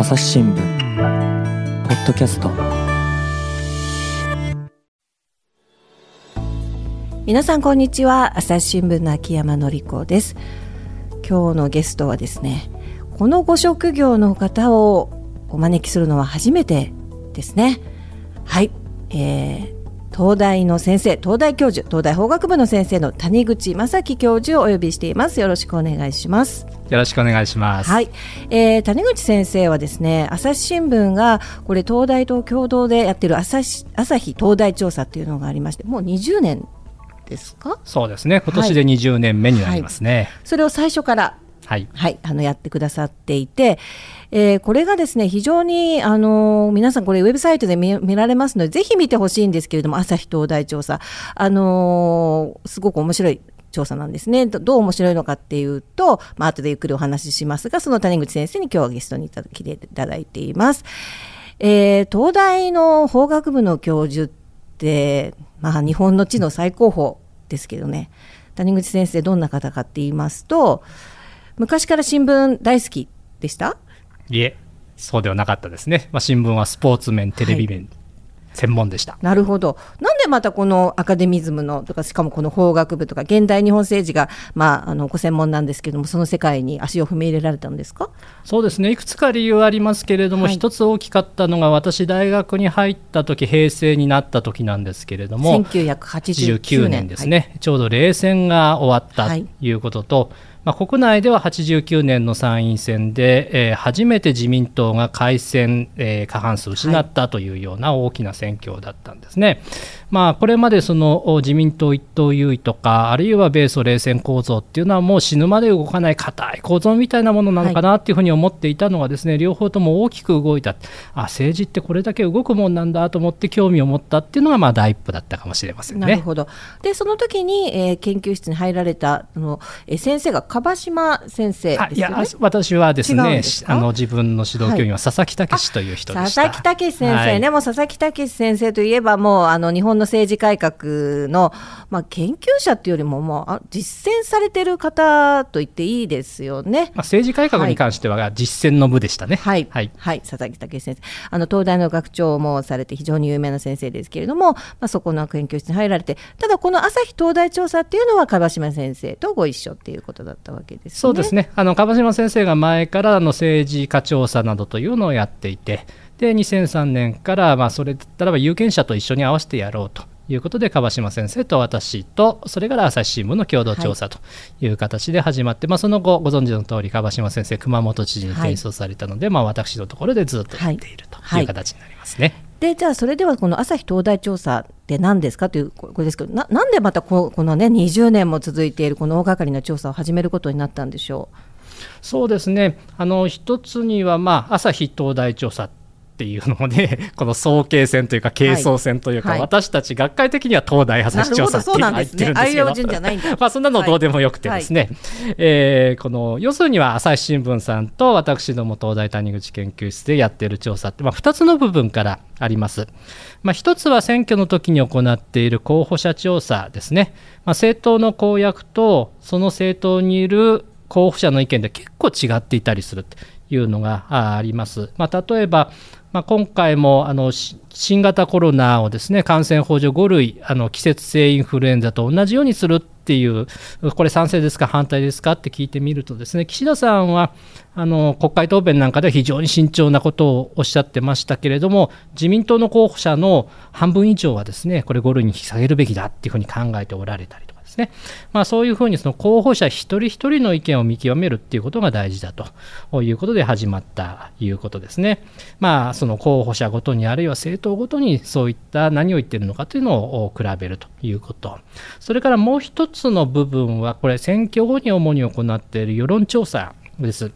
朝日新聞ポッドキャスト。皆さんこんにちは。朝日新聞の秋山紀子です。今日のゲストはですねこのご職業の方をお招きするのは初めてですね。はい、えー、東大の先生東大教授東大法学部の先生の谷口正樹教授をお呼びしていますよろしくお願いしますよろしくお願いします。はい、えー、谷口先生はですね、朝日新聞がこれ東大と共同でやっている朝日朝日東大調査っていうのがありまして、もう20年ですか？そうですね。今年で20年目になりますね。はいはい、それを最初からはい、はい、あのやってくださっていて、えー、これがですね非常にあの皆さんこれウェブサイトで見られますのでぜひ見てほしいんですけれども朝日東大調査。あの、すごく面白い調査なんですね。どう面白いのかっていうと、まあ後でゆっくりお話ししますがその谷口先生に今日はゲストにいただきいただいています。えー、東大の法学部の教授って、まあ、日本の地の最高峰ですけどね。谷口先生どんな方かって言いますと昔から新聞大好きでした？いえ、そうではなかったですね。まあ、新聞はスポーツ面、テレビ面、はい、専門でした。なるほど。なんでまたこのアカデミズムのとかしかもこの法学部とか現代日本政治がまああのご専門なんですけどもその世界に足を踏み入れられたんですか？そうですね。いくつか理由ありますけれども、はい、一つ大きかったのが私大学に入った時平成になった時なんですけれども、1989年ですね、はい、ちょうど冷戦が終わったということと。はいまあ、国内では89年の参院選で、えー、初めて自民党が改選、えー、過半数失ったというような大きな選挙だったんですね。はいまあ、これまでその自民党一党優位とかあるいは米ソ冷戦構造っていうのはもう死ぬまで動かない硬い構造みたいなものなのかなっていうふうに思っていたのがですね、はい、両方とも大きく動いた。あ政治ってこれだけ動くもんなんだと思って興味を持ったっていうのがまあ第一歩だったかもしれませんね。なるほど。でその時に、えー、研究室に入られたあの、えー、先生が樺島先生、ね、いや私はですねあの自分の指導教員は佐々木武という人でした、はい、佐々木武先生ね、はい、もう佐々木武先生といえばもうあの日本の政治改革の、まあ、研究者っていうよりももう実践されてる方と言っていいですよね、まあ、政治改革に関しては実践の部でしたね。はい、はい、はい、佐々木武先生。あの東大の学長もされて非常に有名な先生ですけれども、まあ、そこの研究室に入られてただこの朝日東大調査っていうのは樺島先生とご一緒っていうことだったわけです、ね、そうですね。あの樺島先生が前からの政治家調査などというのをやっていてで2003年からまあそれだったらば有権者と一緒に合わせてやろうということで川島先生と私とそれから朝日新聞の共同調査という形で始まって、はい、まあ、その後ご存知の通り川島先生熊本知事に提出されたので、はい、まあ、私のところでずっとやっているという形になりますね。でじゃあそれではこの朝日東大調査って何ですかというこれですけどななんでまたここのね20年も続いているこの大掛かりな調査を始めることになったんでしょう？そうですね。あの一つには、まあ、朝日東大調査っていうので この早慶戦というか係争戦というか、はい、私たち学会的には東大朝日調査っていうのが入ってるんですけど、ね、まあそんなのどうでもよくてですね、はい、えー、この要するには朝日新聞さんと私ども東大谷口研究室でやっている調査って、まあ、2つの部分からあります。まあ、1つは選挙の時に行っている候補者調査ですね、まあ、政党の公約とその政党にいる候補者の意見で結構違っていたりするというのがあります。まあ、例えばまあ、今回もあの新型コロナをですね感染法上5類あの季節性インフルエンザと同じようにするっていうこれ賛成ですか反対ですかって聞いてみるとですね岸田さんはあの国会答弁なんかでは非常に慎重なことをおっしゃってましたけれども自民党の候補者の半分以上はですねこれ5類に引き下げるべきだっていうふうに考えておられたりね、まあ、そういうふうにその候補者一人一人の意見を見極めるっていうことが大事だということで始まったということですね。まあ、その候補者ごとにあるいは政党ごとにそういった何を言ってるのかというのを比べるということ。それからもう一つの部分はこれ選挙後に主に行っている世論調査です。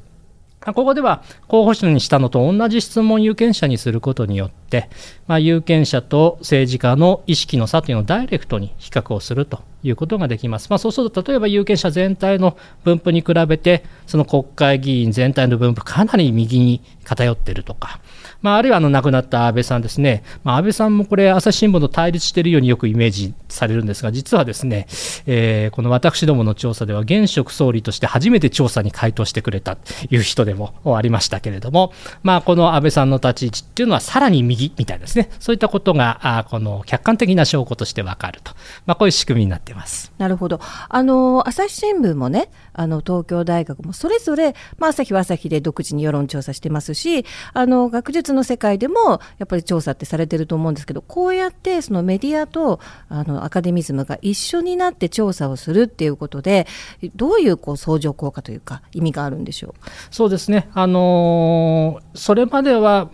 ここでは候補者にしたのと同じ質問有権者にすることによって、まあ、有権者と政治家の意識の差というのをダイレクトに比較をするということができます。まあ、そうすると例えば有権者全体の分布に比べてその国会議員全体の分布かなり右に偏っているとか、まあ、あるいはあの亡くなった安倍さんですね、まあ、安倍さんもこれ、朝日新聞と対立しているようによくイメージされるんですが、実はですね、えー、この私どもの調査では、現職総理として初めて調査に回答してくれたという人でもありましたけれども、まあ、この安倍さんの立ち位置っていうのは、さらに右みたいですね、そういったことが、あこの客観的な証拠として分かると、まあ、こういう仕組みになってます。なるほど。あの朝日新聞もね、あの東京大学もそれぞれ、まあ、朝日は朝日で独自に世論調査してますし、あの学術の世界でもやっぱり調査ってされてると思うんですけどこうやってそのメディアとあのアカデミズムが一緒になって調査をするっていうことでどういうこう相乗効果というか意味があるんでしょう？そうですね、あの、それまでは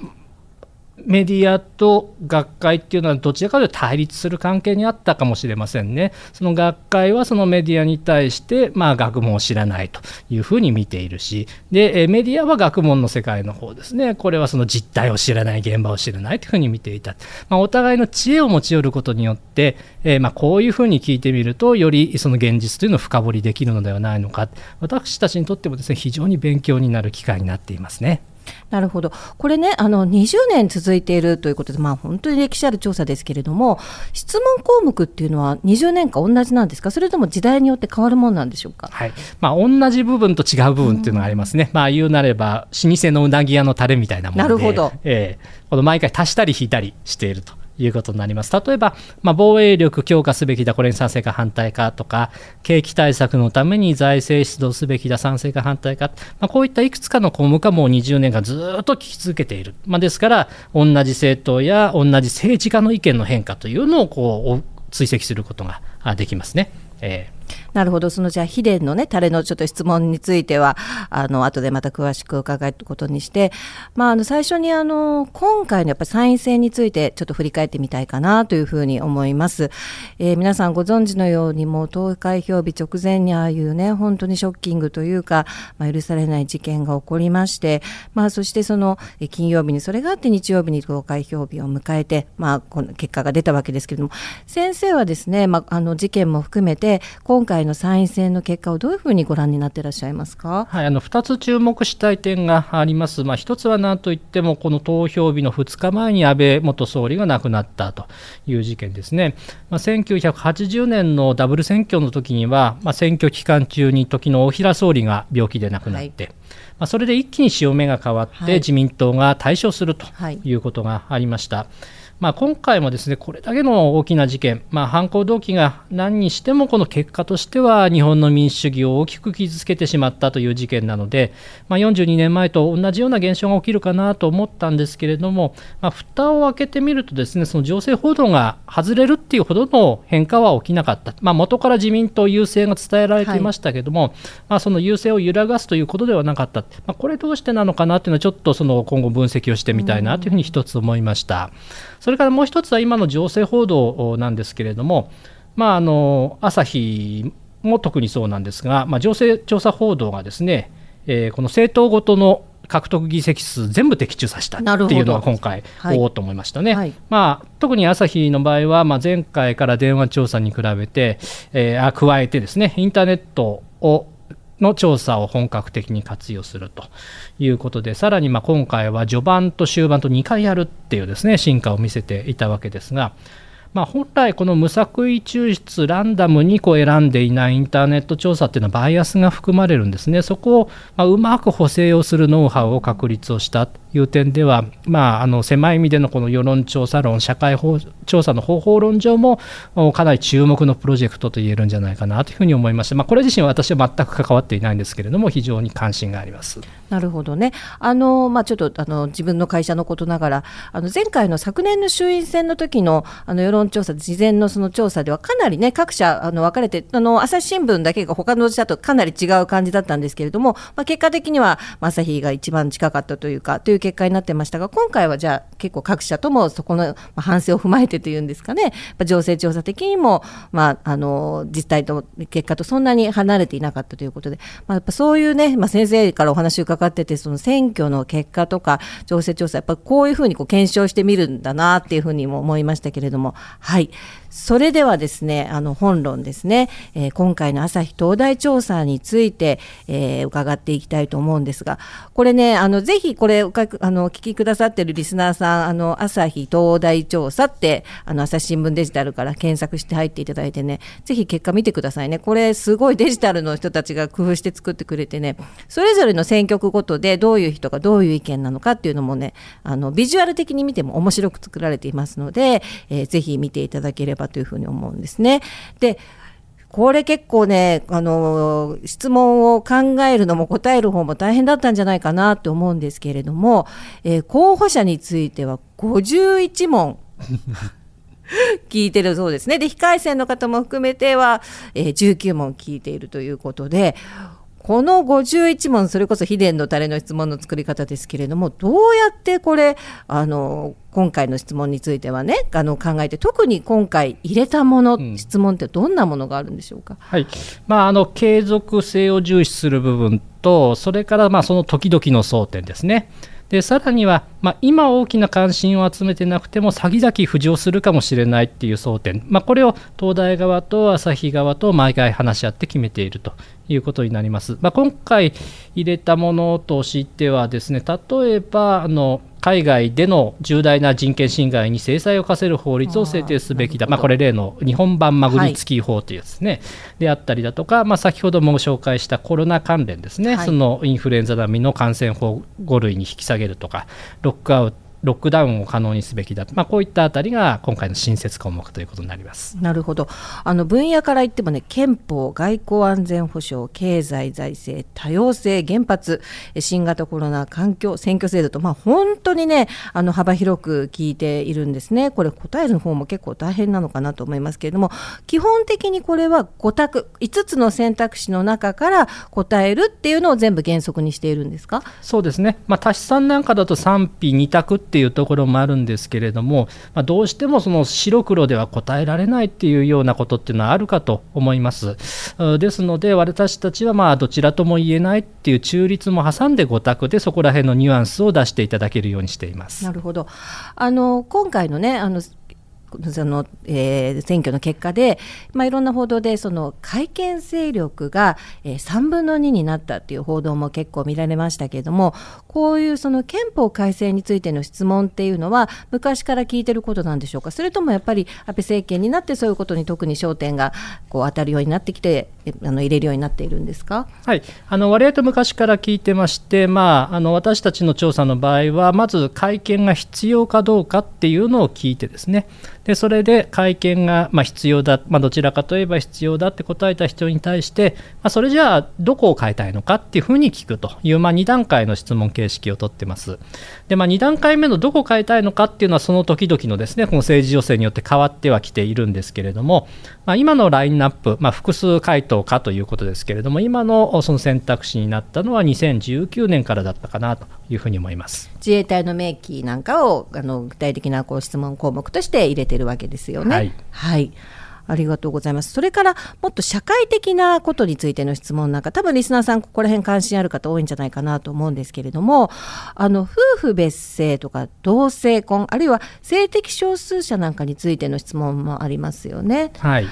メディアと学会っていうのはどちらかというと対立する関係にあったかもしれませんね。その学会はそのメディアに対して、まあ、学問を知らないというふうに見ているしでメディアは学問の世界の方ですねこれはその実態を知らない現場を知らないというふうに見ていた、まあ、お互いの知恵を持ち寄ることによって、えー、まあこういうふうに聞いてみるとよりその現実というのを深掘りできるのではないのか私たちにとってもですね非常に勉強になる機会になっていますね。なるほど、これね、あの20年続いているということで、まあ、本当に歴史ある調査ですけれども、質問項目っていうのは、20年間同じなんですか、それとも時代によって変わるものなんでしょうか、はい。まあ、同じ部分と違う部分っていうのがありますね、うん、まあ、言うなれば、老舗のうなぎ屋のタレみたいなもので、なるほど。えー、この毎回足したり引いたりしていると。いうことになります。例えば、まあ、防衛力強化すべきだ、これに賛成か反対かとか、景気対策のために財政出動すべきだ、賛成か反対か、まあ、こういったいくつかの項目はもう20年間ずっと聞き続けている。まあ、ですから、同じ政党や同じ政治家の意見の変化というのをこう追跡することができますね。えーなるほど、そのじゃあ、秘伝のね、タレのちょっと質問については、あの後でまた詳しく伺うことにして、まあ、あの最初にあの今回のやっぱ参院選について、ちょっと振り返ってみたいかなというふうに思います。えー、皆さんご存知のように、もう投開票日直前にああいうね、本当にショッキングというか、まあ、許されない事件が起こりまして、まあ、そしてその金曜日にそれがあって、日曜日に投開票日を迎えて、まあ、この結果が出たわけですけれども、先生はですね、まあ、あの事件も含めて、今回の参院選の結果をどういうふうにご覧になっていらっしゃいますか、はい、あの2つ注目したい点があります、まあ、1つは何といっても、この投票日の2日前に安倍元総理が亡くなったという事件ですね、まあ、1980年のダブル選挙の時には、まあ、選挙期間中に時の大平総理が病気で亡くなって、はい。まあ、それで一気に潮目が変わって、自民党が大勝するとい。うことがありました。はいまあ、今回もですねこれだけの大きな事件、まあ、犯行動機が何にしてもこの結果としては日本の民主主義を大きく傷つけてしまったという事件なので、まあ、42年前と同じような現象が起きるかなと思ったんですけれども、まあ、蓋を開けてみるとですねその情勢報道が外れるっていうほどの変化は起きなかった、まあ、元から自民党優勢が伝えられていましたけれども、はい、まあ、その優勢を揺らがすということではなかった、まあ、これどうしてなのかなというのはちょっとその今後分析をしてみたいなというふうに一つ思いました。それからもう一つは今の情勢報道なんですけれども、まあ、あの朝日も特にそうなんですが、まあ、情勢調査報道がですね、えー、この政党ごとの獲得議席数全部的中させたっていうのが今回、おおと思いましたね、はい、まあ、特に朝日の場合は、まあ、前回から電話調査に比べて、えー、あ加えてですねインターネットをの調査を本格的に活用するということで、さらにま今回は序盤と終盤と2回やるっていうですね進化を見せていたわけですが、まあ、本来この無作為抽出ランダムにこう選んでいないインターネット調査っていうのはバイアスが含まれるんですね。そこをまうまく補正をするノウハウを確立をしたという点では、まあ、あの狭い意味でのこの世論調査論、社会調査の方法論上もかなり注目のプロジェクトと言えるんじゃないかなというふうに思いまして、まあ、これ自身は私は全く関わっていないんですけれども、非常に関心があります。なるほどね、あのまあ、ちょっとあの自分の会社のことながら、あの前回の昨年の衆院選の時のあの世論調査、事前のその調査では、かなりね、各社あの分かれて、あの朝日新聞だけが他の社とかなり違う感じだったんですけれども、まあ、結果的には朝日が一番近かったというか、という結果になってましたが今回はじゃあ結構各社ともそこの反省を踏まえてというんですかね。情勢調査的にも、まあ、あの実態と結果とそんなに離れていなかったということで、まあ、やっぱそういうね、まあ、先生からお話を伺かっててその選挙の結果とか情勢調査やっぱこういうふうにこう検証してみるんだなっていうふうにも思いましたけれども。はい。それではですねあの本論ですね、えー、今回の朝日東大調査について、えー、伺っていきたいと思うんですがこれねあのぜひこれおかあのお聞きくださってるリスナーさんあの朝日東大調査ってあの朝日新聞デジタルから検索して入っていただいてねぜひ結果見てくださいね。これすごいデジタルの人たちが工夫して作ってくれてねそれぞれの選挙区ごとでどういう人がどういう意見なのかっていうのもねあのビジュアル的に見ても面白く作られていますので、えー、ぜひ見ていただければばというふうに思うんですね。でこれ結構ね、あの、質問を考えるのも答える方も大変だったんじゃないかなと思うんですけれども、えー、候補者については51問 聞いてるそうですね。で、非改選の方も含めては、えー、19問聞いているということで、この51問それこそ秘伝のタレの質問の作り方ですけれどもどうやってこれあの今回の質問についてはねあの考えて特に今回入れたもの、うん、質問ってどんなものがあるんでしょうか、はいまあ、あの継続性を重視する部分とそれからまあその時々の争点ですね。でさらには、まあ、今大きな関心を集めてなくても先々浮上するかもしれないっていう争点、まあ、これを東大側と朝日側と毎回話し合って決めているということになります。まあ、今回入れたものとしてはですね例えばあの海外での重大な人権侵害に制裁を課せる法律を制定すべきだ、まあ、これ、例の日本版マグニツキー法というやつですね、はい、であったりだとか、まあ、先ほども紹介したコロナ関連ですね、はい、そのインフルエンザ並みの感染法5類に引き下げるとか、ロックアウトロックダウンを可能にすべきだ、まあ、こういったあたりが今回の新設項目ということになります。なるほど。あの分野から言ってもね憲法外交安全保障経済財政多様性原発新型コロナ環境選挙制度と、まあ、本当にねあの幅広く聞いているんですね。これ答える方も結構大変なのかなと思いますけれども基本的にこれは5択5つの選択肢の中から答えるっていうのを全部原則にしているんですか？そうですね、まあ、足し算なんかだと賛否2択っていうところもあるんですけれども、まあ、どうしてもその白黒では答えられないっていうようなことっていうのはあるかと思います。ですので私たちはまあどちらとも言えないっていう中立も挟んで5択でそこら辺のニュアンスを出していただけるようにしています。なるほどあの今回のねあのその、えー、選挙の結果で、まあ、いろんな報道でその改憲勢力が、えー、3分の2になったっていう報道も結構見られましたけれどもこういうその憲法改正についての質問っていうのは昔から聞いてることなんでしょうか？それともやっぱり安倍政権になってそういうことに特に焦点がこう当たるようになってきてあの入れるようになっているんですか、はい、あの割合と昔から聞いてまして、まあ、あの私たちの調査の場合はまず改憲が必要かどうかっていうのを聞いてですね。でそれで会見がま必要だ、まあ、どちらかといえば必要だって答えた人に対して、まあ、それじゃあどこを変えたいのかっていうふうに聞くという、まあ、2段階の質問形式をとってます。で、まあ、2段階目のどこを変えたいのかっていうのはその時々のですねこの政治情勢によって変わってはきているんですけれども、まあ、今のラインナップ、ま、複数回答かということですけれども今のその選択肢になったのは2019年からだったかなというふうに思います自衛隊の明記なんかをあの具体的なこう質問項目として入れてるわけですよね。はい、はいありがとうございます。それからもっと社会的なことについての質問なんか多分リスナーさんここら辺関心ある方多いんじゃないかなと思うんですけれどもあの夫婦別姓とか同性婚あるいは性的少数者なんかについての質問もありますよね。はい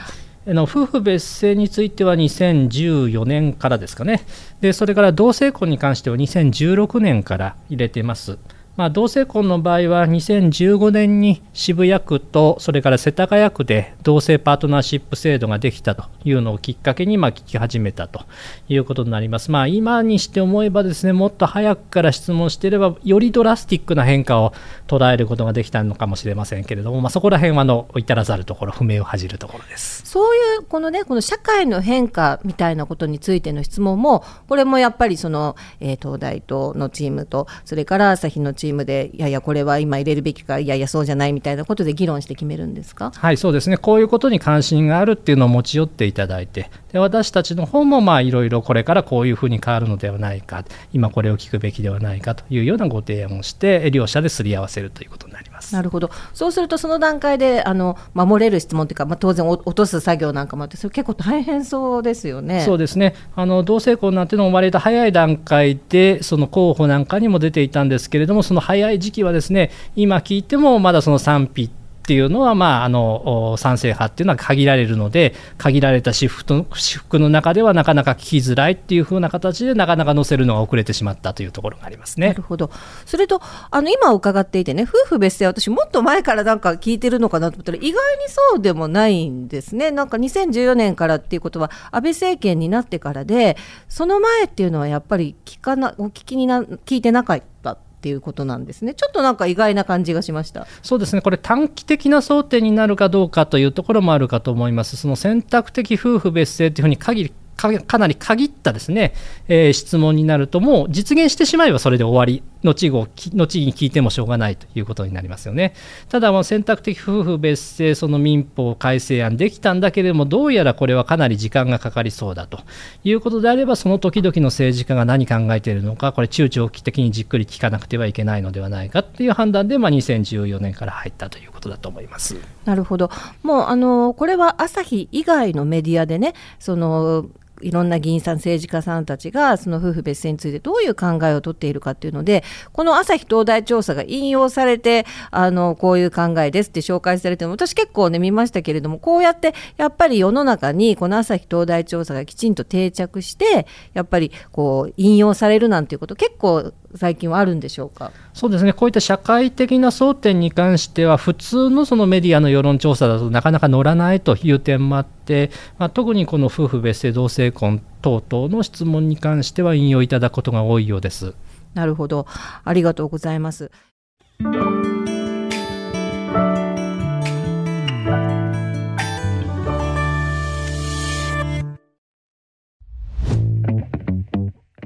の夫婦別姓については2014年からですかねでそれから同性婚に関しては2016年から入れています。まあ、同性婚の場合は2015年に渋谷区とそれから世田谷区で同性パートナーシップ制度ができたというのをきっかけにま聞き始めたということになります。まあ、今にして思えばですねもっと早くから質問していればよりドラスティックな変化を捉えることができたのかもしれませんけれども、まあ、そこら辺はの至らざるところ不明を恥じるところですそういうこのねこの社会の変化みたいなことについての質問もこれもやっぱりその、えー、東大とのチームとそれから朝日のチームチームでいやいやこれは今入れるべきかいやいやそうじゃないみたいなことで議論して決めるんですか？はいそうですね。こういうことに関心があるっていうのを持ち寄っていただいてで私たちの方もまあいろいろこれからこういうふうに変わるのではないか今これを聞くべきではないかというようなご提案をして両者ですり合わせるということになります。なるほど。そうするとその段階であの守れる質問というか、まあ、当然落とす作業なんかもあってそれ結構大変そうですよね。そうですね。あの同性婚なんていうのも割と早い段階でその候補なんかにも出ていたんですけれどもその早い時期はですね今聞いてもまだその賛否っていうのは、まあ、あの賛成派っていうのは限られるので限られた私服私服の中ではなかなか聞きづらいっていう風な形でなかなか載せるのが遅れてしまったというところがありますね。なるほどそれとあの今伺っていてね夫婦別姓私もっと前からなんか聞いてるのかなと思ったら意外にそうでもないんですね。なんか2014年からっていうことは安倍政権になってからでその前っていうのはやっぱり聞かなお聞きにな聞いてなかったっていうことなんですね。ちょっとなんか意外な感じがしました。そうですね。これ短期的な争点になるかどうかというところもあるかと思います。その選択的夫婦別姓というふうに限りかなり限ったですね、えー、質問になると、もう実現してしまえばそれで終わり、後後後に聞いてもしょうがないということになりますよね。ただ、選択的夫婦別姓、その民法改正案できたんだけれども、どうやらこれはかなり時間がかかりそうだということであれば、その時々の政治家が何考えているのか、これ、中長期的にじっくり聞かなくてはいけないのではないかという判断で、まあ、2014年から入ったということだと思いますなるほど、もうあのこれは朝日以外のメディアでね、そのいろんな議員さん、政治家さんたちがその夫婦別姓についてどういう考えをとっているかっていうので、この朝日東大調査が引用されて、あのこういう考えですって紹介されても、私結構ね、見ましたけれども、こうやってやっぱり世の中にこの朝日東大調査がきちんと定着して、やっぱりこう引用されるなんていうこと、結構最近はあるんでしょうか？そうですね、こういった社会的な争点に関しては、普通のそのメディアの世論調査だとなかなか乗らないという点もあって、まあ、特にこの夫婦別姓、同性婚等々の質問に関しては引用いただくことが多いようです。なるほど、ありがとうございます。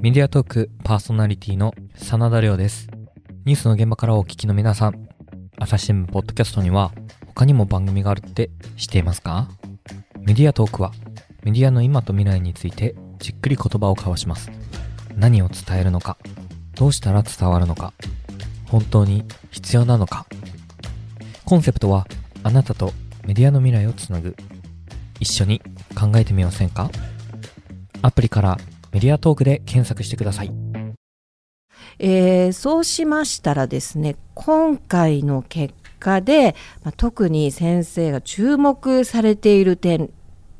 メディアトークパーソナリティの真田亮です。ニュースの現場からお聞きの皆さん、朝日新聞ポッドキャストには他にも番組があるって知っていますか？メディアトークはメディアの今と未来についてじっくり言葉を交わします。何を伝えるのか、どうしたら伝わるのか、本当に必要なのか。コンセプトはあなたとメディアの未来をつなぐ。一緒に考えてみませんか？アプリからメディアトークで検索してください。えー、そうしましたらですね、今回の結果で、まあ、特に先生が注目されている点、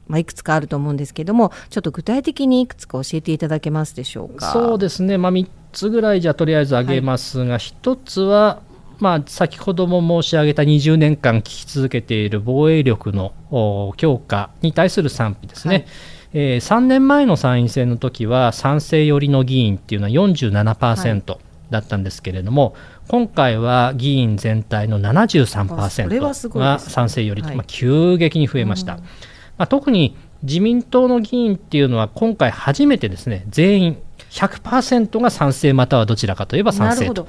まあ、いくつかあると思うんですけども、ちょっと具体的にいくつか教えていただけますでしょうか？そうですね、まあ、3つぐらいじゃとりあえず挙げますが、はい、1つは、まあ、先ほども申し上げた20年間聞き続けている防衛力の強化に対する賛否ですね。はいえー、3年前の参院選の時は賛成寄りの議員っていうのは47%だったんですけれども、はい、今回は議員全体の73%が賛成寄りと、まあ、急激に増えました。まあ、特に自民党の議員っていうのは今回初めてですね全員100%が賛成またはどちらかといえば賛成と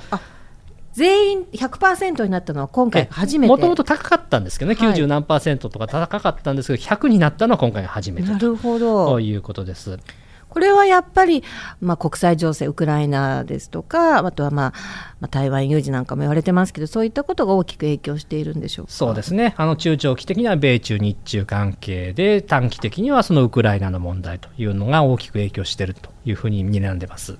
全員100%になったのは今回初めて。もともと高かったんですけどね、はい、90何パーセントとか高かったんですけど100になったのは今回が初めてなるほど。ということです。これはやっぱり、まあ、国際情勢、ウクライナですとか、あとは、まあ、まあ、台湾有事なんかも言われてますけど、そういったことが大きく影響しているんでしょうそうですね、あの中長期的には米中日中関係で、短期的にはそのウクライナの問題というのが大きく影響しているというふうに睨んでます。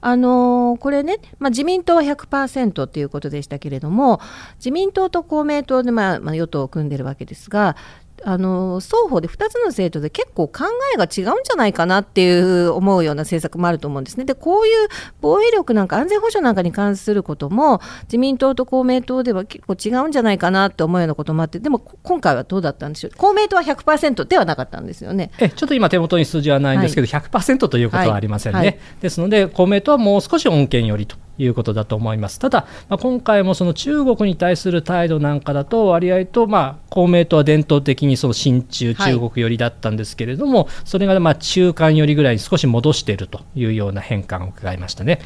あの、これね、まあ、自民党は100%ということでしたけれども自民党と公明党で、まあまあ、与党を組んでるわけですがあの双方で2つの政党で結構考えが違うんじゃないかなっていう思うような政策もあると思うんですね。でこういう防衛力なんか安全保障なんかに関することも自民党と公明党では結構違うんじゃないかなって思うようなこともあってでも今回はどうだったんでしょう？公明党は100%ではなかったんですよね。えちょっと今手元に数字はないんですけど、はい、100%ということはありませんね。はい。はい、ですので公明党はもう少し恩恵よりということだと思います。ただ、まあ、今回もその中国に対する態度なんかだと、割合と、まあ、公明党は伝統的にその親中、中国寄りだったんですけれども、はい、それがまあ中間寄りぐらいに少し戻しているというような変換を伺いましたね。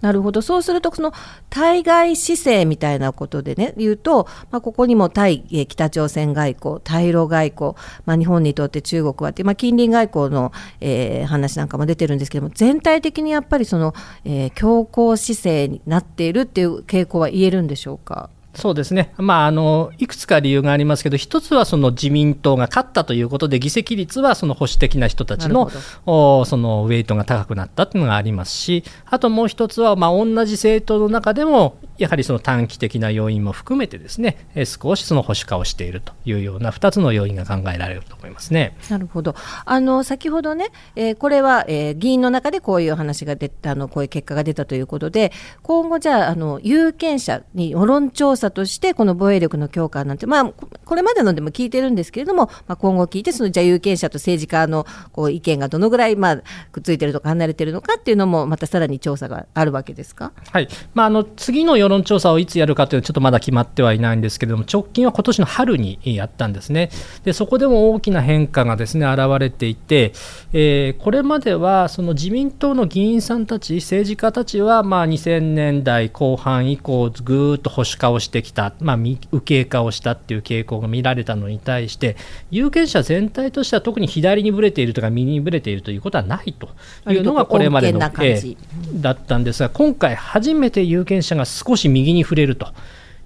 なるほどそうするとその対外姿勢みたいなことでね言うと、まあ、ここにも対北朝鮮外交対ロ外交、まあ、日本にとって中国はって、まあ、近隣外交の、えー、話なんかも出てるんですけども全体的にやっぱりその、えー、強硬姿勢になっているっていう傾向は言えるんでしょうか？そうですね、まあ、あのいくつか理由がありますけど、一つはその自民党が勝ったということで、議席率はその保守的な人たちのおそのウェイトが高くなったというのがありますし、あともう一つは、まあ、同じ政党の中でも、やはりその短期的な要因も含めてですね、少しその保守化をしているというような2つの要因が考えられると思いますね。なるほど。あの先ほどね、えー、これは、えー、議員の中でこういう話が出たあのこういう結果が出たということで、今後じゃああの有権者に世論調査としてこの防衛力の強化なんて、まあこれまでのでも聞いてるんですけれども、まあ今後聞いてそのじゃあ有権者と政治家のこう意見がどのぐらいまあくっついてるとか離れてるのかっていうのもまたさらに調査があるわけですか？はい。まああの次の世論調査をいつやるかというのはちょっとまだ決まってはいないんですけれども直近は今年の春にやったんですね。でそこでも大きな変化がですね現れていて、えー、これまではその自民党の議員さんたち政治家たちはまあ2000年代後半以降ぐーっと保守化をしてきた、まあ、右傾化をしたっていう傾向が見られたのに対して有権者全体としては特に左にぶれているとか右にぶれているということはないというのがこれまでの、えー、だったんですが今回初めて有権者が少しし右に触れると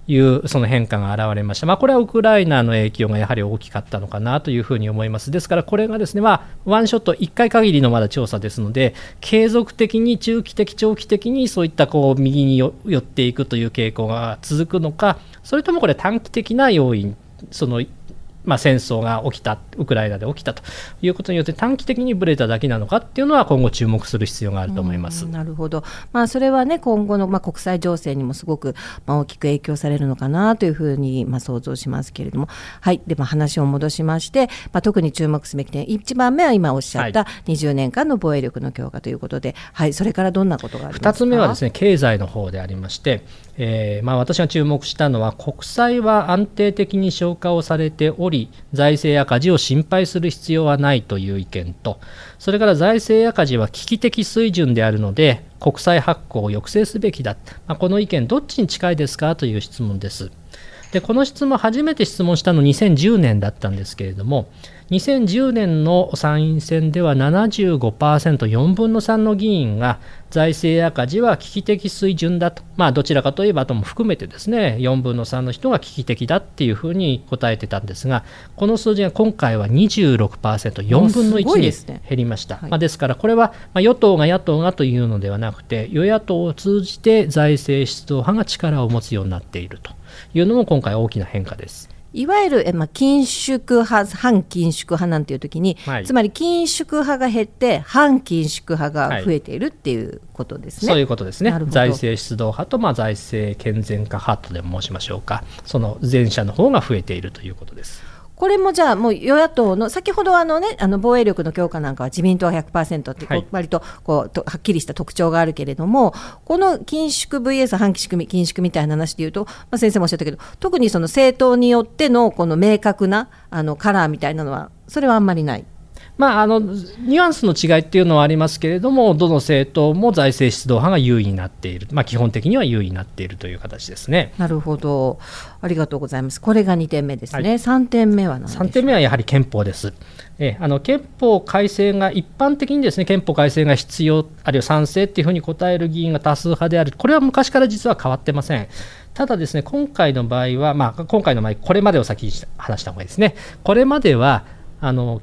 いうその変化が現れました、まあ、これはウクライナの影響がやはり大きかったのかなというふうに思います、ですからこれがですね、まあ、ワンショット、1回限りのまだ調査ですので、継続的に中期的、長期的にそういったこう右に寄っていくという傾向が続くのか、それともこれ、短期的な要因、そのまあ、戦争が起きた、ウクライナで起きたということによって短期的にぶれただけなのかっていうのは今後注目する必要があると思います。なるほど。まあ、それはね、今後のまあ国際情勢にもすごくまあ大きく影響されるのかなというふうにまあ想像しますけれども、はい。で、まあ、話を戻しまして、まあ、特に注目すべき点、1番目は今おっしゃった20年間の防衛力の強化ということで、はい、それからどんなことがありますか？2つ目はですね、経済の方でありまして、えーまあ、私が注目したのは国債は安定的に消化をされており財政赤字を心配する必要はないという意見と。それから財政赤字は危機的水準であるので国債発行を抑制すべきだ、まあ、この意見どっちに近いですかという質問です。でこの質問初めて質問したの2010年だったんですけれども2010年の参院選では75%、4分の3の議員が財政赤字は危機的水準だと、まあ、どちらかといえばとも含めてですね、4分の3の人が危機的だっていうふうに答えてたんですが、この数字が今回は26%、4分の1に減りました。です、ねはい、まあ、ですから、これはま与党が野党がというのではなくて、与野党を通じて財政出動派が力を持つようになっているというのも今回大きな変化です。いわゆる、えまあ、緊縮派反緊縮派なんていう時に、はい、つまり緊縮派が減って反緊縮派が増えているっていうことですね。はい、そういうことですね。財政出動派と、まあ、財政健全化派とでも申しましょうかその前者の方が増えているということです。これもじゃあ、もう与野党の、先ほどあの、ね、あの防衛力の強化なんかは自民党は100%って、はい、割とこうとはっきりした特徴があるけれども、この緊縮 VS 反縮緊縮みたいな話でいうと、まあ、先生もおっしゃったけど、特にその政党によってのこの明確なあのカラーみたいなのは、それはあんまりない。まあ、あのニュアンスの違いっていうのはありますけれども、どの政党も財政出動派が優位になっている、まあ、基本的には優位になっているという形ですね。なるほど、ありがとうございます。これが2点目ですね。はい、3点目は何でしょう ?3 点目はやはり憲法です。えあの憲法改正が一般的にですね憲法改正が必要、あるいは賛成っていうふうに答える議員が多数派である、これは昔から実は変わってません。ただですね、今回の場合は、まあ、今回の場合、これまでを先に話した方がいいですね。これまではあの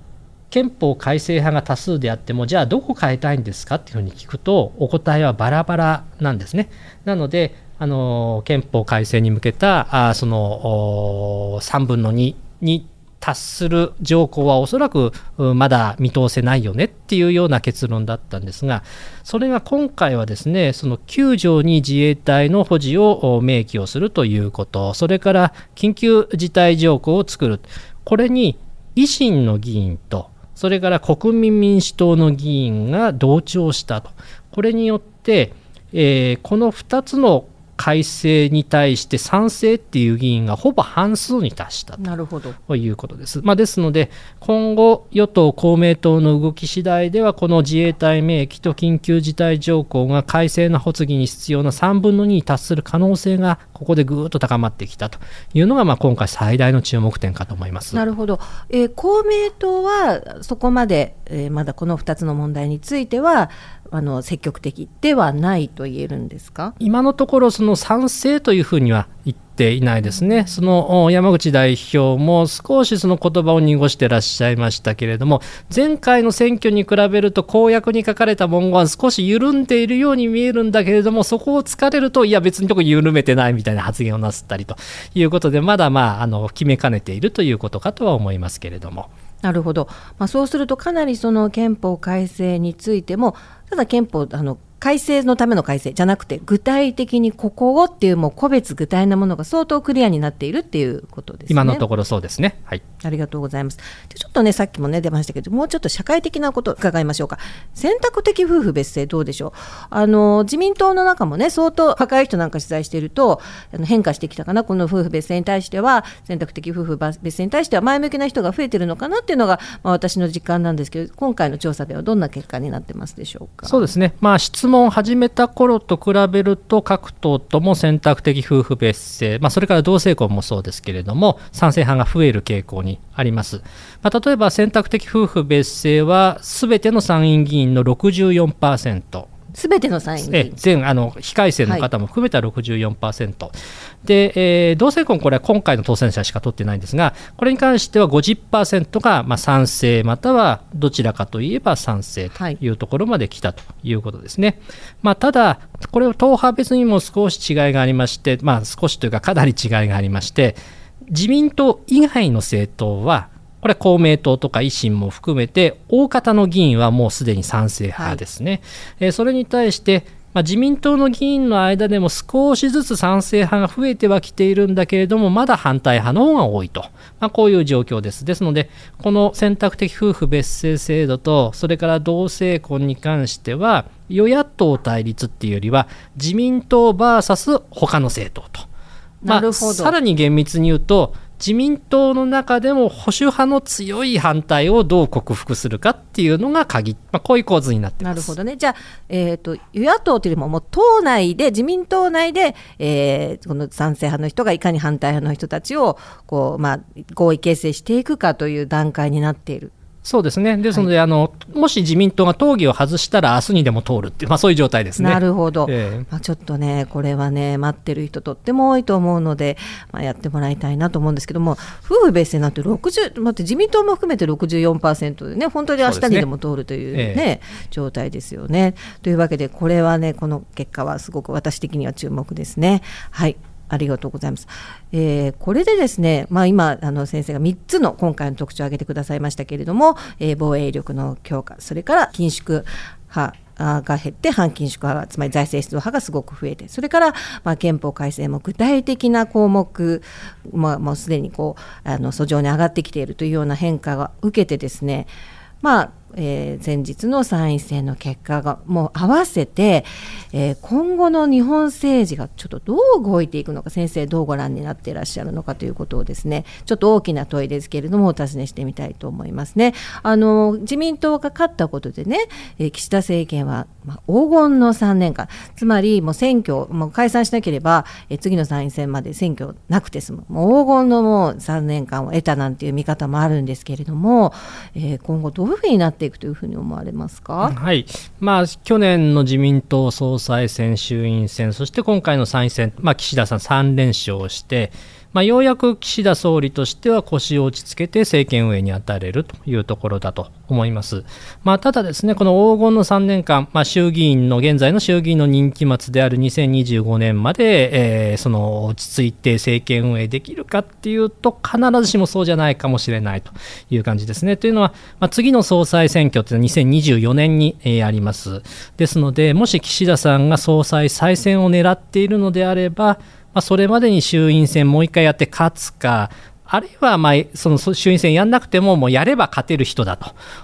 憲法改正派が多数であってもじゃあどこ変えたいんですかっていうふうに聞くとお答えはバラバラなんですね。なのであの憲法改正に向けたあその3分の2に達する条項はおそらくまだ見通せないよねっていうような結論だったんですがそれが今回はですねその9条に自衛隊の保持を明記をするということそれから緊急事態条項を作るこれに維新の議員とそれから国民民主党の議員が同調したと。これによって、えー、この2つの改正に対して賛成っていう議員がほぼ半数に達したと。いうことです。まあ、ですので、今後、与党・公明党の動き次第では、この自衛隊名義と緊急事態条項が改正の発議に必要な3分の2に達する可能性が、ここでぐーっと高まってきたというのが、まあ、今回最大の注目点かと思います。なるほど、えー、公明党はそこまで、えー、まだこの2つの問題については、あの積極的ではないと言えるんですか？今のところ、その賛成というふうには言っていないですね、その山口代表も少しその言葉を濁してらっしゃいましたけれども、前回の選挙に比べると、公約に書かれた文言は少し緩んでいるように見えるんだけれども、そこを突かれると、いや、別にとこ緩めてないみたいな発言をなすったりということで、まだまああの決めかねているということかとは思いますけれども。なるほど、まあ、そうするとかなりその憲法改正についてもただ憲法あの改正のための改正じゃなくて具体的にここをっていうもう個別具体なものが相当クリアになっているっていうことですね。今のところそうですね。はい。ありがとうございます。でちょっとねさっきもね出ましたけどもうちょっと社会的なこと伺いましょうか。選択的夫婦別姓どうでしょう？あの自民党の中もね相当若い人なんか取材しているとあの変化してきたかなこの夫婦別姓に対しては選択的夫婦別姓に対しては前向きな人が増えてるのかなっていうのが、まあ、私の実感なんですけど今回の調査ではどんな結果になってますでしょうか？そうですね。まあ質問を始めた頃と比べると各党とも選択的夫婦別姓、まあ、それから同性婚もそうですけれども賛成派が増える傾向にあります、まあ、例えば選択的夫婦別姓はすべての参院議員の64%すべての参院議員全あの非改選の方も含めた64%、はい、で、えー、同性婚、これは今回の当選者しか取ってないんですが、これに関しては50%がまあ賛成、またはどちらかといえば賛成というところまで来たということですね。はい、まあ、ただ、これを党派別にも少し違いがありまして、まあ、少しというかかなり違いがありまして、自民党以外の政党は、これは公明党とか維新も含めて、大方の議員はもうすでに賛成派ですね。はい、えー、それに対して、まあ、自民党の議員の間でも少しずつ賛成派が増えてはきているんだけれども、まだ反対派の方が多いと、まあ、こういう状況です。ですので、この選択的夫婦別姓制度と、それから同性婚に関しては、与野党対立っていうよりは、自民党 VS 他の政党と。まあ、さらに厳密に言うと、自民党の中でも保守派の強い反対をどう克服するかっていうのが鍵、まあ、こういう構図になってなるほどね、じゃあ、えーと、与野党というよりも、もう党内で、自民党内で、えー、この賛成派の人がいかに反対派の人たちをこう、まあ、合意形成していくかという段階になっている。そうですね、ですので、はい、あのもし自民党が討議を外したら、明日にでも通るっていう、まあ、そういう状態ですね。なるほど、えー、まあ、ちょっとね、これはね、待ってる人、とっても多いと思うので、まあ、やってもらいたいなと思うんですけども、夫婦別姓なんて60、待って、自民党も含めて64%でね、本当に明日にでも通るというね、ねえ。ー、状態ですよね。というわけで、これはね、この結果はすごく私的には注目ですね。はいありがとうございます。えー、これでですね、まあ、今あの先生が3つの今回の特徴を挙げてくださいましたけれども、えー、防衛力の強化それから緊縮派が減って反緊縮派つまり財政出動派がすごく増えてそれから、まあ、憲法改正も具体的な項目、まあ、もうすでにこうあの訴状に上がってきているというような変化が受けてですねまあえー、前日の参院選の結果がもう合わせて、えー、今後の日本政治がちょっとどう動いていくのか先生どうご覧になっていらっしゃるのかということをですねちょっと大きな問いですけれどもお尋ねしてみたいと思いますね。あの自民党が勝ったことでね、えー、岸田政権は、まあ、黄金の3年間つまりもう選挙もう解散しなければ、えー、次の参院選まで選挙なくて済むもう黄金のもう3年間を得たなんていう見方もあるんですけれども、えー、今後どういうふうになってていくというふうに思われますか、はい。まあ、去年の自民党総裁選、衆院選、そして今回の参院選、まあ、岸田さん3連勝をして、まあ、ようやく岸田総理としては腰を落ち着けて政権運営に当たれるというところだと思います。まあ、ただですね、この黄金の3年間、まあ、衆議院の、現在の衆議院の任期末である2025年まで、えー、その落ち着いて政権運営できるかっていうと、必ずしもそうじゃないかもしれないという感じですね。というのは、まあ、次の総裁選挙っていうのは2024年に、えー、あります。ですので、もし岸田さんが総裁再選を狙っているのであれば、まあ、それまでに衆院選もう一回やって勝つか、あるいはまあその衆院選やんなくても、もうやれば勝てる人だ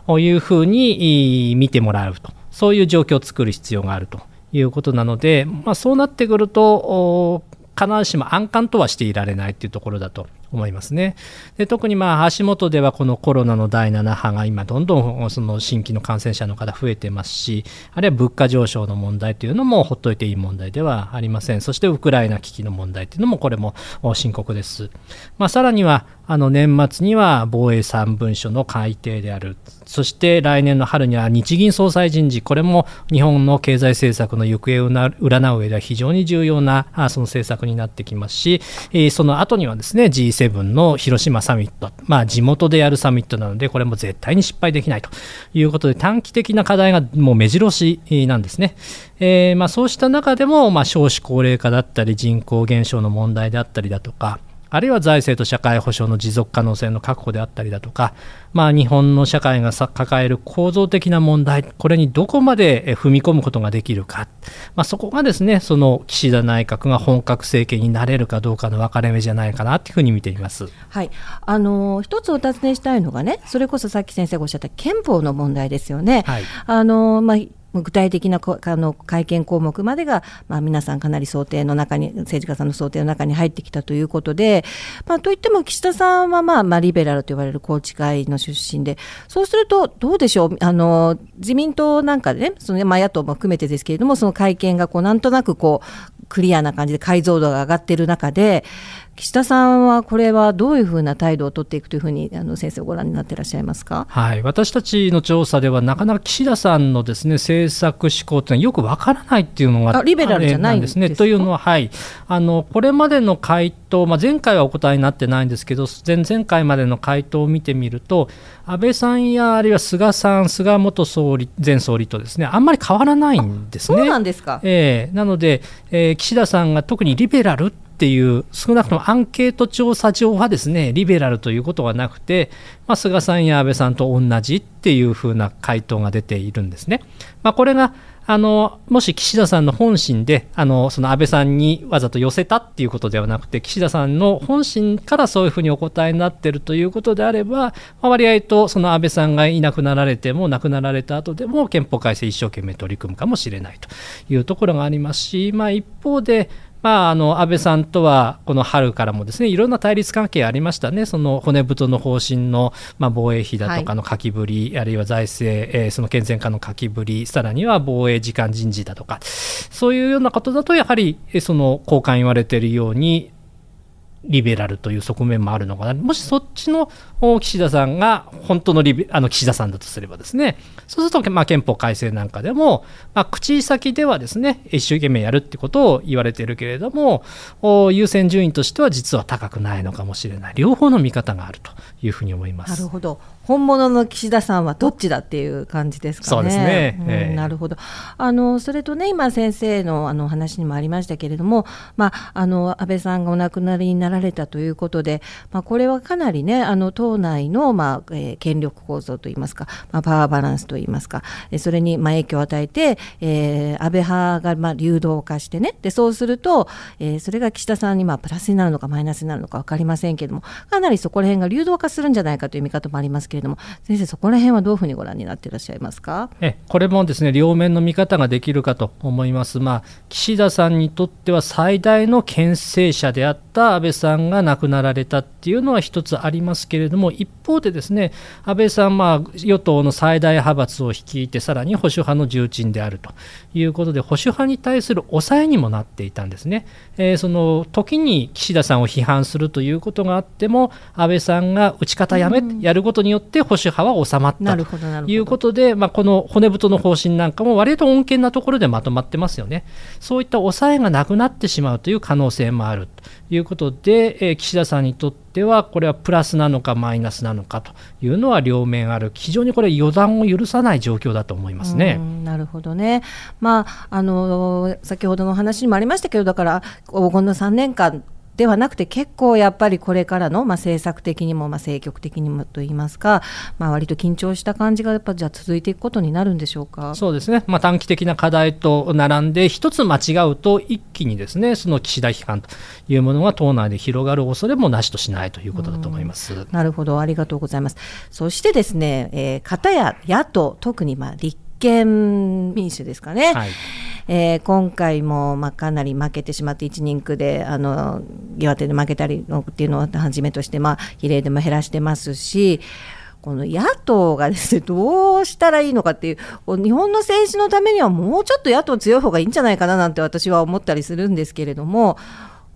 というふうに見てもらうと、そういう状況を作る必要があるということなので、まあ、そうなってくると必ずしも安閑とはしていられないというところだと思いますね。で特にまあ足元ではこのコロナの第7波が今どんどんその新規の感染者の方増えてますしあるいは物価上昇の問題というのもほっといていい問題ではありませんそしてウクライナ危機の問題というのもこれも深刻です。まあ、さらにはあの年末には防衛3文書の改定であるそして来年の春には日銀総裁人事これも日本の経済政策の行方を占う上では非常に重要なその政策になってきますしその後にはですね G7 の広島サミット、まあ、地元でやるサミットなので、これも絶対に失敗できないということで、短期的な課題がもう目白押しなんですね。えー、まあ、そうした中でも、ま、少子高齢化だったり、人口減少の問題であったりだとか、あるいは財政と社会保障の持続可能性の確保であったりだとか、まあ、日本の社会が抱える構造的な問題、これにどこまで踏み込むことができるか、まあ、そこがですね、その岸田内閣が本格政権になれるかどうかの分かれ目じゃないかなというふうに見ています、はい、あの一つお尋ねしたいのがね、それこそさっき先生がおっしゃった憲法の問題ですよね。はい、あのまあ具体的なあの会見項目までが、まあ、皆さんかなり想定の中に政治家さんの想定の中に入ってきたということで、まあ、といっても岸田さんは、まあまあ、リベラルと言われる宏池会の出身でそうするとどうでしょう？あの自民党なんかでねその、まあ、野党も含めてですけれどもその会見がこうなんとなくこうクリアな感じで解像度が上がっている中で岸田さんはこれはどういうふうな態度を取っていくというふうにあの先生ご覧になっていらっしゃいますか、はい、私たちの調査ではなかなか岸田さんのですね政策思考というのはよくわからないっていうのがリベラルじゃないんですね。というのは、はい、あのこれまでの回答、まあ、前回はお答えになってないんですけど前々回までの回答を見てみると安倍さんやあるいは菅さん菅元総理前総理とですねあんまり変わらないんですね。そうなんですか、えー、なので、えー、岸田さんが特にリベラルっていう少なくともアンケート調査上はですねリベラルということはなくて、まあ、菅さんや安倍さんと同じっていうふうな回答が出ているんですね。まあ、これがあのもし岸田さんの本心であのその安倍さんにわざと寄せたっていうことではなくて岸田さんの本心からそういうふうにお答えになっているということであれば、まあ、割合とその安倍さんがいなくなられても亡くなられた後でも憲法改正一生懸命取り組むかもしれないというところがありますし、まあ、一方でまあ、あの安倍さんとはこの春からもですねいろんな対立関係ありましたね、その骨太の方針の、まあ、防衛費だとかの書きぶり、はい、あるいは財政、えー、その健全化の書きぶり、さらには防衛時間人事だとか、そういうようなことだと、やはりその交換言われているように、リベラルという側面もあるのかな、もしそっちの岸田さんが本当のリベあの岸田さんだとすればですね、そうすると、まあ、憲法改正なんかでも、まあ、口先ではですね、一生懸命やるってことを言われているけれども、優先順位としては実は高くないのかもしれない、両方の見方があるというふうに思います。なるほど。本物の岸田さんはどっちだっていう感じですかね。そうですね、えー、なるほど。あのそれとね今先生のあの話にもありましたけれども、まあ、あの安倍さんがお亡くなりになられたということで、まあ、これはかなりねあの党内の、まあえー、権力構造といいますか、まあ、パワーバランスといいますかそれに、まあ、影響を与えて、えー、安倍派が、まあ、流動化してねでそうすると、えー、それが岸田さんに、まあ、プラスになるのかマイナスになるのか分かりませんけれどもかなりそこら辺が流動化するんじゃないかという見方もありますけれども先生そこら辺はどういうふうにご覧になっていらっしゃいますか？えこれもですね両面の見方ができるかと思います、まあ、岸田さんにとっては最大の牽制者であった安倍さんが亡くなられたっていうのは一つありますけれども一方でですね安倍さん、まあ、与党の最大派閥を率いてさらに保守派の重鎮であるということで保守派に対する抑えにもなっていたんですね、えー、その時に岸田さんを批判するということがあっても安倍さんが打ち方やめ、やることによって保守派は収まった。ということで、まあ、この骨太の方針なんかも割と穏健なところでまとまってますよね。そういった抑えがなくなってしまうという可能性もあるということで、えー、岸田さんにとってはこれはプラスなのかマイナスなのかというのは両面ある。非常にこれ予断を許さない状況だと思いますね。なるほどね、まあ、あの先ほどの話にもありましたけどだから黄金の3年間ではなくて結構やっぱりこれからの、まあ、政策的にも、まあ、政局的にもといいますか、まあ、割と緊張した感じがやっぱじゃあ続いていくことになるんでしょうか？そうですね、まあ、短期的な課題と並んで一つ間違うと一気にですねその岸田批判というものが党内で広がる恐れもなしとしないということだと思います。なるほど。ありがとうございます。そしてですね、えー、片や野党特にまあ立憲民主ですかね、はい。えー、今回もまあかなり負けてしまって1人区であの岩手で負けたりのっていうのをはじめとしてまあ比例でも減らしてますしこの野党がですねどうしたらいいのかっていう日本の政治のためにはもうちょっと野党強い方がいいんじゃないかななんて私は思ったりするんですけれども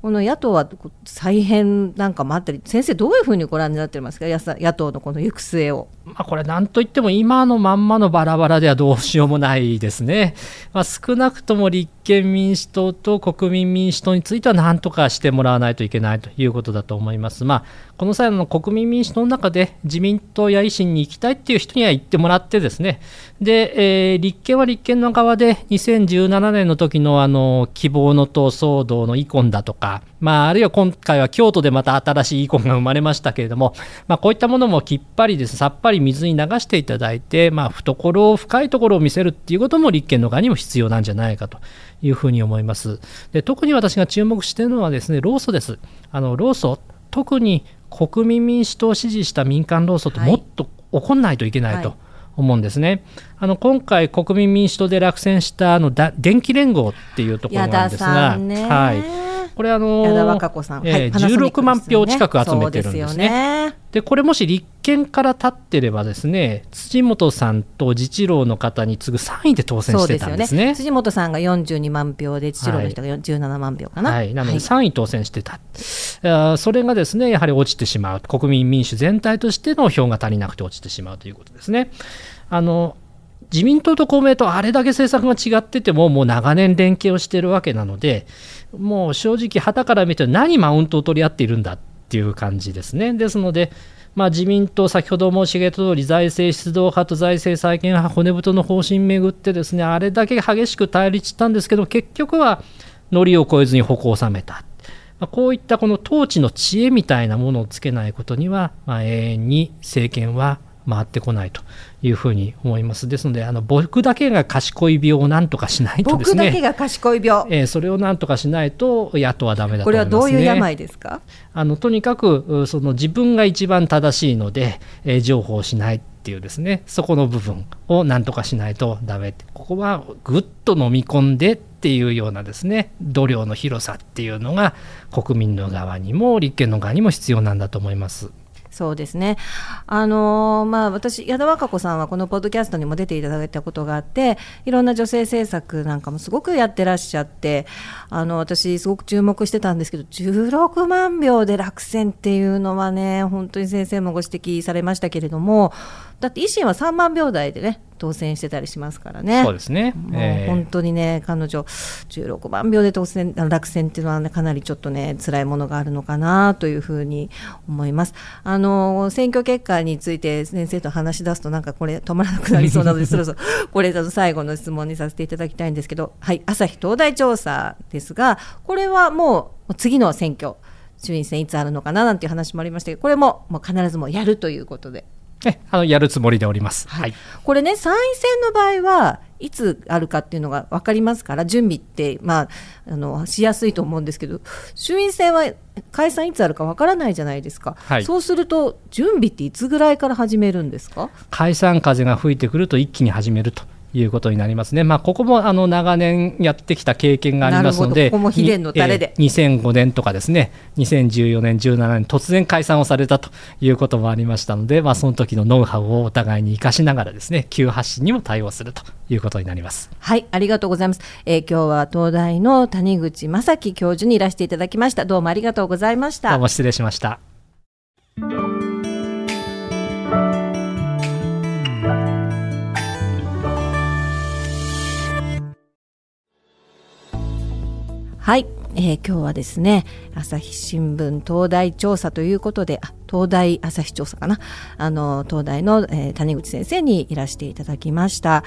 この野党は再編なんかもあったり、先生、どういうふうにご覧になってますか、野党のこの行く末を。まあ、これ、なんといっても今のまんまのバラバラではどうしようもないですね。まあ、少なくとも立憲民主党と国民民主党については、何とかしてもらわないといけないということだと思います。まあ、この際の国民民主党の中で自民党や維新に行きたいっていう人には行ってもらってですね、で、えー、立憲は立憲の側で2017年の時のあの希望の党騒動の遺恨だとか、まあ、あるいは今回は京都でまた新しいイコンが生まれましたけれども、まあ、こういったものもきっぱりです、さっぱり水に流していただいて、まあ、懐を深いところを見せるっていうことも立憲の側にも必要なんじゃないかというふうに思います。で特に私が注目しているのはですね、労組です。あの労組特に国民民主党を支持した民間労組ともっと起こんないといけないと。はい思うんですね。あの今回、国民民主党で落選したあのだ電気連合っていうところなんですが、はい、これあの矢田和歌子さん、えー、16万票近く集めてるんですね。でこれもし立憲から立ってればですね辻元さんと自治労の方に次ぐ3位で当選してたんですね、ね、辻元さんが42万票で自治労の人が17万票かな、はい、なので3位当選してた、はい、それがですねやはり落ちてしまう。国民民主全体としての票が足りなくて落ちてしまうということですね。あの自民党と公明党、あれだけ政策が違ってても、もう長年連携をしているわけなので、もう正直、はたから見て、何マウントを取り合っているんだっていう感じですね。ですので、まあ、自民党、先ほど申し上げた通り、財政出動派と財政再建派、骨太の方針めぐって、ですねあれだけ激しく対立したんですけど、結局は、のりを越えずに矛を収めた。ま、こういったこの統治の知恵みたいなものをつけないことには、まあ、永遠に政権は回ってこないというふうに思います。ですので、あの僕だけが賢い病をなんとかしないとですね。僕だけが賢い病。えー、それをなんとかしないと野党はダメだと思います、ね、これはどういう病ですか？あのとにかくその自分が一番正しいので、えー、情報しないっていうですね、そこの部分をなんとかしないとダメ。ここはぐっと飲み込んでっていうようなですね、度量の広さっていうのが国民の側にも立憲の側にも必要なんだと思います。そうですね。あのー、まあ、私、矢田和歌子さんはこのポッドキャストにも出ていただいたことがあって、いろんな女性政策なんかもすごくやってらっしゃって、あの、私、すごく注目してたんですけど、16万票で落選っていうのはね、本当に先生もご指摘されましたけれども、だって維新は3万秒台でね当選してたりしますからね。そうですね。もう本当にね、彼女16万秒で当選落選っていうのは、ね、かなりちょっとね辛いものがあるのかなというふうに思います。あの選挙結果について先生と話し出すとなんかこれ止まらなくなりそうなので そろそろこれ最後の質問にさせていただきたいんですけど、はい朝日東大調査ですがこれはもう次の選挙衆院選いつあるのかななんていう話もありましたけどこれももう必ずもやるということで。あのやるつもりでおります、はい、これね参院選の場合はいつあるかっていうのが分かりますから準備って、まあ、あのしやすいと思うんですけど衆院選は解散いつあるか分からないじゃないですか、はい、そうすると準備っていつぐらいから始めるんですか？解散風が吹いてくると一気に始めるということになりますね。まあ、ここもあの長年やってきた経験がありますので、ここも秘伝のタレで、えー、2005年とかですね、2014年、17年、突然解散をされたということもありましたので、まあ、その時のノウハウをお互いに生かしながらですね、急発進にも対応するということになります。はい、ありがとうございます。えー、今日は東大の谷口正樹教授にいらしていただきました。どうもありがとうございました。どうも失礼しました。はい、えー、今日はですね朝日新聞東大調査ということであ東大朝日調査かな。あの東大の、えー、谷口先生にいらしていただきました。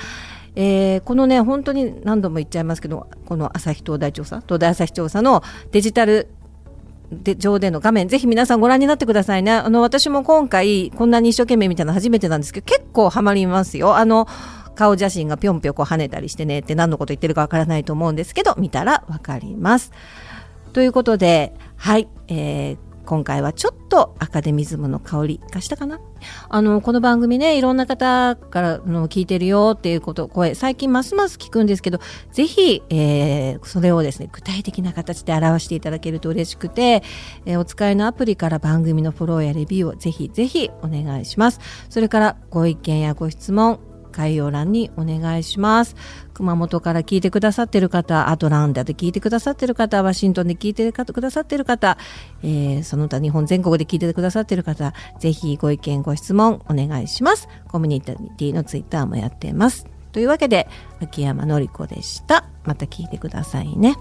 えー、このね本当に何度も言っちゃいますけどこの朝日東大調査東大朝日調査のデジタルで上での画面ぜひ皆さんご覧になってくださいね。あの私も今回こんなに一生懸命見たの初めてなんですけど結構ハマりますよ。あの顔写真がぴょんぴょんこ跳ねたりしてねって何のこと言ってるかわからないと思うんですけど見たらわかります。ということではい、えー、今回はちょっとアカデミズムの香りがしたかな？あのこの番組ねいろんな方からの聞いてるよっていうこと声最近ますます聞くんですけどぜひ、えー、それをですね具体的な形で表していただけると嬉しくて、えー、お使いのアプリから番組のフォローやレビューをぜひぜひお願いしますそれからご意見やご質問概要欄にお願いします。熊本から聞いてくださってる方、アトランダで聞いてくださってる方、ワシントンで聞いてくださってる方、えー、その他日本全国で聞いてくださってる方、ぜひご意見、ご質問お願いします。コミュニティのツイッターもやってます。というわけで、秋山のり子でした。また聞いてくださいね。